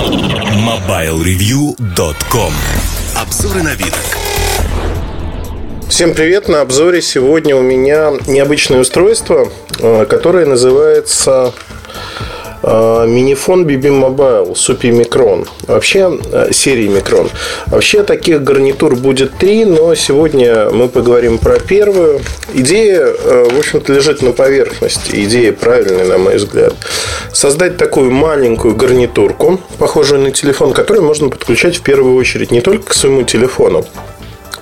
MobileReview.com Обзоры на вид. Всем привет! На обзоре сегодня у меня необычное устройство, э, которое называется Минифон BB Mobile Super Micron. Вообще, э, серии Micron. Вообще, таких гарнитур будет три, но сегодня мы поговорим про первую. Идея, в общем-то, лежит на поверхности. Идея правильная, на мой взгляд. Создать такую маленькую гарнитурку, похожую на телефон, которую можно подключать в первую очередь не только к своему телефону,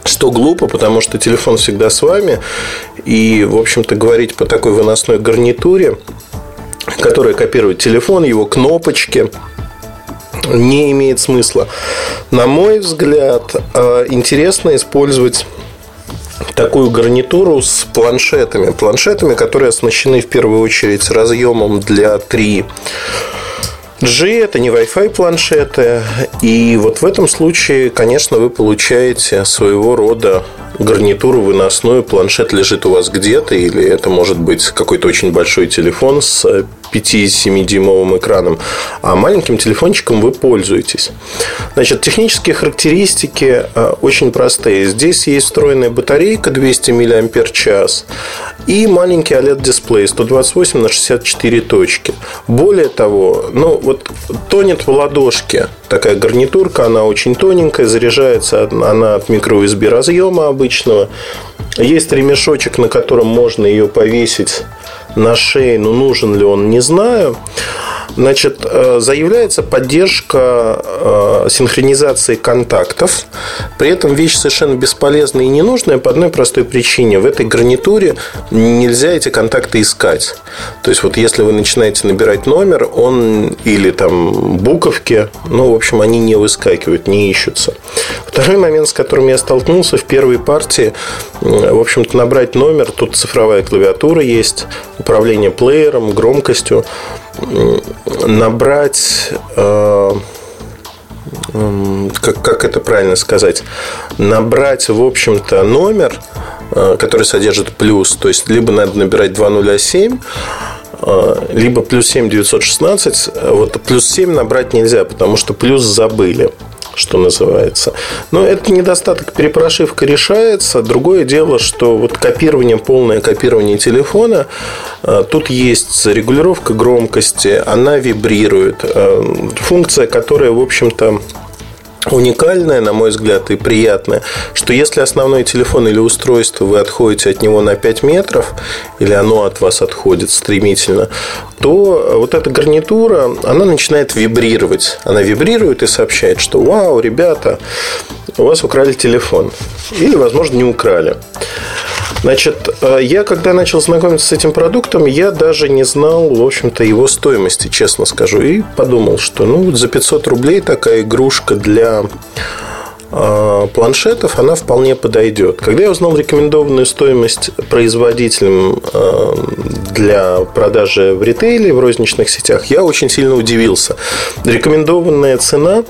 что глупо, потому что телефон всегда с вами. И, в общем-то, говорить по такой выносной гарнитуре, которая копирует телефон, его кнопочки, не имеет смысла. На мой взгляд, э, интересно использовать такую гарнитуру с планшетами. Планшетами, которые оснащены в первую очередь разъемом для 3 G это не Wi-Fi планшеты. И вот в этом случае, конечно, вы получаете своего рода гарнитуру выносную. Планшет лежит у вас где-то, или это может быть какой-то очень большой телефон с 5-7-дюймовым экраном, а маленьким телефончиком вы пользуетесь. Значит, технические характеристики э, очень простые. Здесь есть встроенная батарейка 200 мАч и маленький OLED-дисплей 128 на 64 точки. Более того, ну вот тонет в ладошке такая гарнитурка, она очень тоненькая, заряжается она от микро-USB разъема обычного. Есть ремешочек, на котором можно ее повесить на шее, но нужен ли он, не знаю. Значит, э, заявляется поддержка э, синхронизации контактов. При этом вещь совершенно бесполезная и ненужная по одной простой причине. В этой гарнитуре нельзя эти контакты искать. То есть, вот если вы начинаете набирать номер, он или там буковки, ну, в общем, они не выскакивают, не ищутся. Второй момент, с которым я столкнулся в первой партии, в общем-то, набрать номер, тут цифровая клавиатура есть, управление плеером, громкостью набрать э, как, как это правильно сказать, набрать, в общем-то, номер, э, который содержит плюс, то есть либо надо набирать 207, э, либо плюс 7 916, вот плюс 7 набрать нельзя, потому что плюс забыли что называется. Но это недостаток перепрошивка решается. Другое дело, что вот копирование, полное копирование телефона, э, тут есть регулировка громкости, она вибрирует. Э, функция, которая, в общем-то, уникальное, на мой взгляд, и приятное, что если основной телефон или устройство вы отходите от него на 5 метров, или оно от вас отходит стремительно, то вот эта гарнитура, она начинает вибрировать. Она вибрирует и сообщает, что «Вау, ребята, у вас украли телефон». Или, возможно, не украли. Значит, э, я когда начал знакомиться с этим продуктом, я даже не знал, в общем-то, его стоимости, честно скажу. И подумал, что ну, за 500 рублей такая игрушка для э, планшетов, она вполне подойдет. Когда я узнал рекомендованную стоимость производителям э, для продажи в ритейле, в розничных сетях, я очень сильно удивился. Рекомендованная цена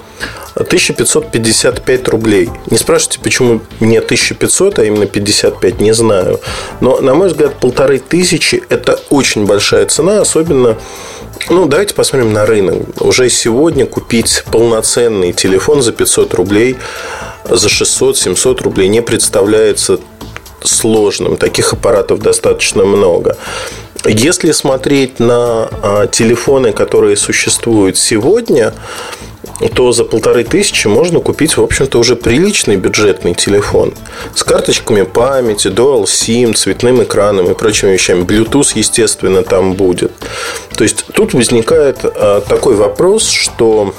1555 рублей. Не спрашивайте, почему мне 1500, а именно 55, не знаю. Но, на мой взгляд, полторы тысячи – это очень большая цена, особенно ну, давайте посмотрим на рынок. Уже сегодня купить полноценный телефон за 500 рублей, за 600-700 рублей не представляется сложным. Таких аппаратов достаточно много. Если смотреть на а, телефоны, которые существуют сегодня, то за полторы тысячи можно купить, в общем-то, уже приличный бюджетный телефон с карточками памяти, Dual SIM, цветным экраном и прочими вещами. Bluetooth, естественно, там будет. То есть тут возникает а, такой вопрос, что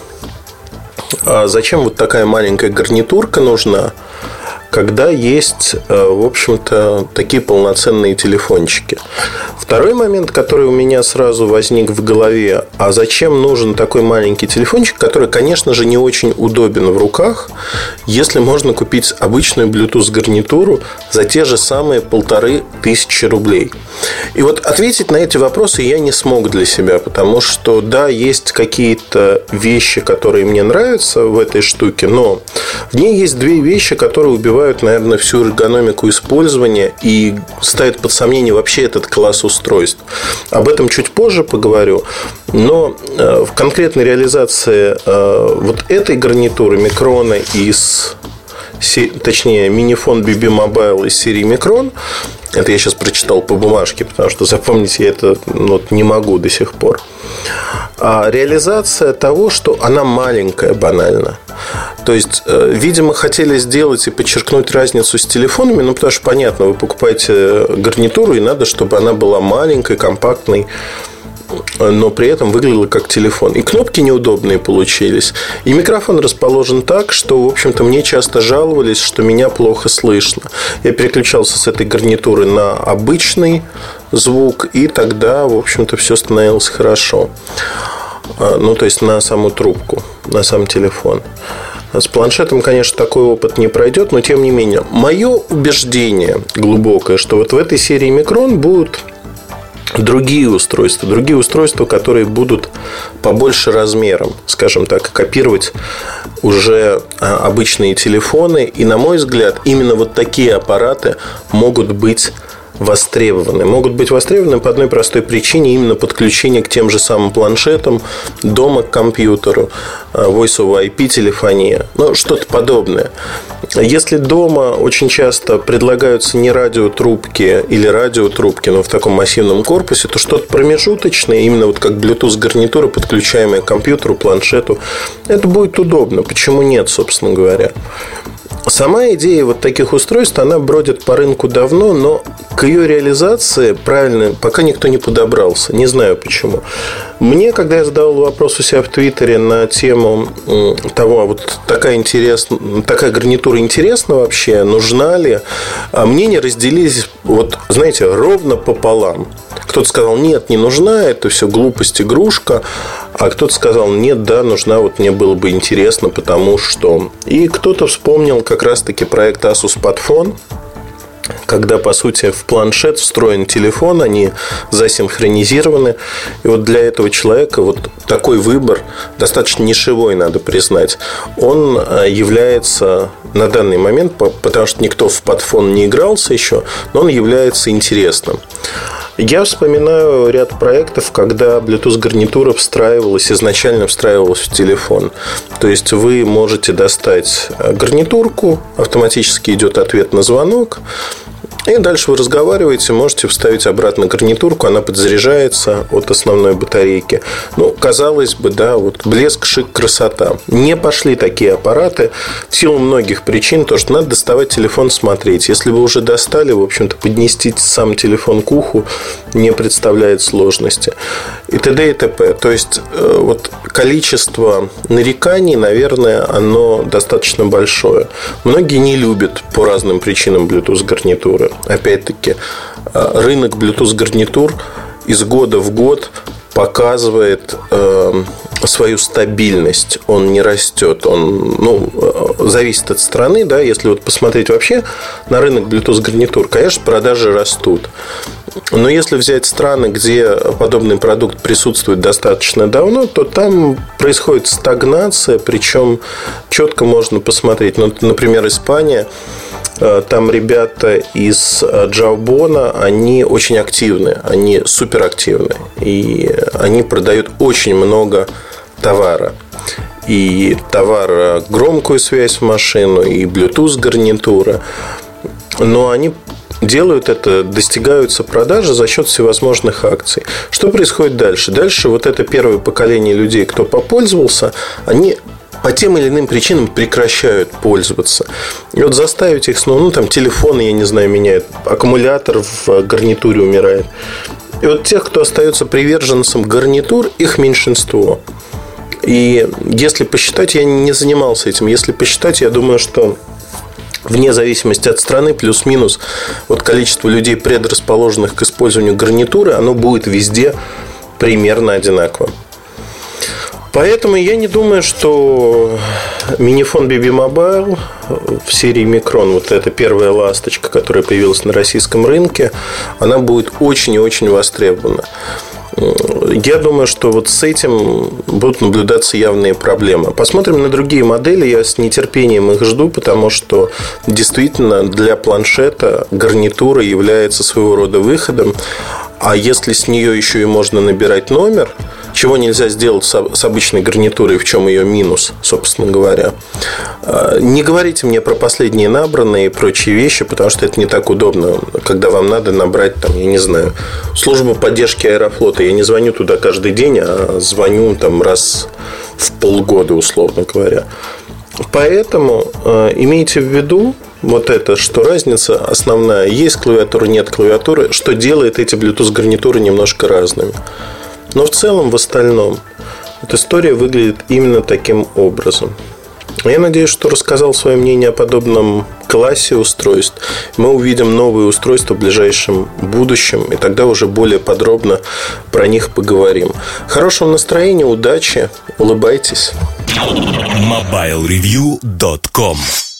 а зачем вот такая маленькая гарнитурка нужна? Когда есть, э, в общем-то, такие полноценные телефончики. Второй момент, который у меня сразу возник в голове, а зачем нужен такой маленький телефончик, который, конечно же, не очень удобен в руках, если можно купить обычную Bluetooth гарнитуру за те же самые полторы тысячи рублей. И вот ответить на эти вопросы я не смог для себя, потому что, да, есть какие-то вещи, которые мне нравятся в этой штуке, но в ней есть две вещи, которые убивают забывают, наверное, всю эргономику использования и ставят под сомнение вообще этот класс устройств. Об этом чуть позже поговорю. Но э, в конкретной реализации э, вот этой гарнитуры микрона из точнее, минифон BB Mobile из серии Micron. Это я сейчас прочитал по бумажке, потому что запомнить я это ну, не могу до сих пор. А реализация того, что она маленькая, банально. То есть, э, видимо, хотели сделать и подчеркнуть разницу с телефонами, ну, потому что, понятно, вы покупаете гарнитуру, и надо, чтобы она была маленькой, компактной, но при этом выглядела как телефон. И кнопки неудобные получились. И микрофон расположен так, что, в общем-то, мне часто жаловались, что меня плохо слышно. Я переключался с этой гарнитуры на обычный звук, и тогда, в общем-то, все становилось хорошо. А, ну, то есть на саму трубку, на сам телефон. С планшетом, конечно, такой опыт не пройдет, но тем не менее. Мое убеждение глубокое, что вот в этой серии микрон будут другие устройства, другие устройства, которые будут побольше размером, скажем так, копировать уже а, обычные телефоны. И, на мой взгляд, именно вот такие аппараты могут быть востребованы. Могут быть востребованы по одной простой причине, именно подключение к тем же самым планшетам, дома к компьютеру, э, Voice over IP, телефония, ну, что-то подобное. Если дома очень часто предлагаются не радиотрубки или радиотрубки, но в таком массивном корпусе, то что-то промежуточное, именно вот как Bluetooth гарнитура, подключаемая к компьютеру, планшету, это будет удобно. Почему нет, собственно говоря? Сама идея вот таких устройств, она бродит по рынку давно, но к ее реализации правильно пока никто не подобрался. Не знаю почему. Мне, когда я задавал вопрос у себя в Твиттере на тему того, а вот такая, интересная, такая гарнитура интересна вообще, нужна ли, а мнения разделились, вот, знаете, ровно пополам. Кто-то сказал, нет, не нужна, это все глупость, игрушка. А кто-то сказал, нет, да, нужна, вот мне было бы интересно, потому что... И кто-то вспомнил как раз-таки проект Asus Padfone, когда, по сути, в планшет встроен телефон, они засинхронизированы. И вот для этого человека вот такой выбор, достаточно нишевой, надо признать, он э, является на данный момент, потому что никто в подфон не игрался еще, но он является интересным. Я вспоминаю ряд проектов, когда Bluetooth гарнитура встраивалась, изначально встраивалась в телефон. То есть вы можете достать гарнитурку, автоматически идет ответ на звонок, и дальше вы разговариваете, можете вставить обратно гарнитурку, она подзаряжается от основной батарейки. Ну, казалось бы, да, вот блеск, шик, красота. Не пошли такие аппараты в силу многих причин, то что надо доставать телефон, смотреть. Если вы уже достали, в общем-то, поднести сам телефон к уху не представляет сложности. И т.д. и т.п. То есть, э, вот количество нареканий, наверное, оно достаточно большое. Многие не любят по разным причинам Bluetooth гарнитуры опять-таки, э, рынок Bluetooth гарнитур из года в год показывает э, свою стабильность, он не растет, он ну, э, зависит от страны, да, если вот посмотреть вообще на рынок Bluetooth гарнитур, конечно, продажи растут. Но если взять страны, где подобный продукт присутствует достаточно давно, то там происходит стагнация, причем четко можно посмотреть. Ну, например, Испания там ребята из Джаубона, они очень активны, они суперактивны. И они продают очень много товара. И товар громкую связь в машину, и Bluetooth гарнитура. Но они делают это, достигаются продажи за счет всевозможных акций. Что происходит дальше? Дальше вот это первое поколение людей, кто попользовался, они по тем или иным причинам прекращают пользоваться. И вот заставить их снова, ну там телефоны, я не знаю, меняют, аккумулятор в гарнитуре умирает. И вот тех, кто остается приверженцем гарнитур, их меньшинство. И если посчитать, я не занимался этим, если посчитать, я думаю, что вне зависимости от страны, плюс-минус, вот количество людей, предрасположенных к использованию гарнитуры, оно будет везде примерно одинаково. Поэтому я не думаю, что минифон BB Mobile в серии Micron, вот эта первая ласточка, которая появилась на российском рынке, она будет очень и очень востребована. я думаю, что вот с этим будут наблюдаться явные проблемы. Посмотрим на другие модели. Я с нетерпением их жду, потому что действительно для планшета гарнитура является своего рода выходом. А если с нее еще и можно набирать номер, чего нельзя сделать с обычной гарнитурой, в чем ее минус, собственно говоря. А, не говорите мне про последние набранные и прочие вещи, потому что это не так удобно, когда вам надо набрать, там, я не знаю, службу поддержки аэрофлота. Я не звоню туда каждый день, а звоню там раз в полгода, условно говоря. Поэтому э, имейте в виду, вот это, что разница основная. Есть клавиатура, нет клавиатуры, что делает эти Bluetooth гарнитуры немножко разными. Но в целом, в остальном, эта история выглядит именно таким образом. Я надеюсь, что рассказал свое мнение о подобном классе устройств. Мы увидим новые устройства в ближайшем будущем, и тогда уже более подробно про них поговорим. Хорошего настроения, удачи, улыбайтесь. MobileReview.com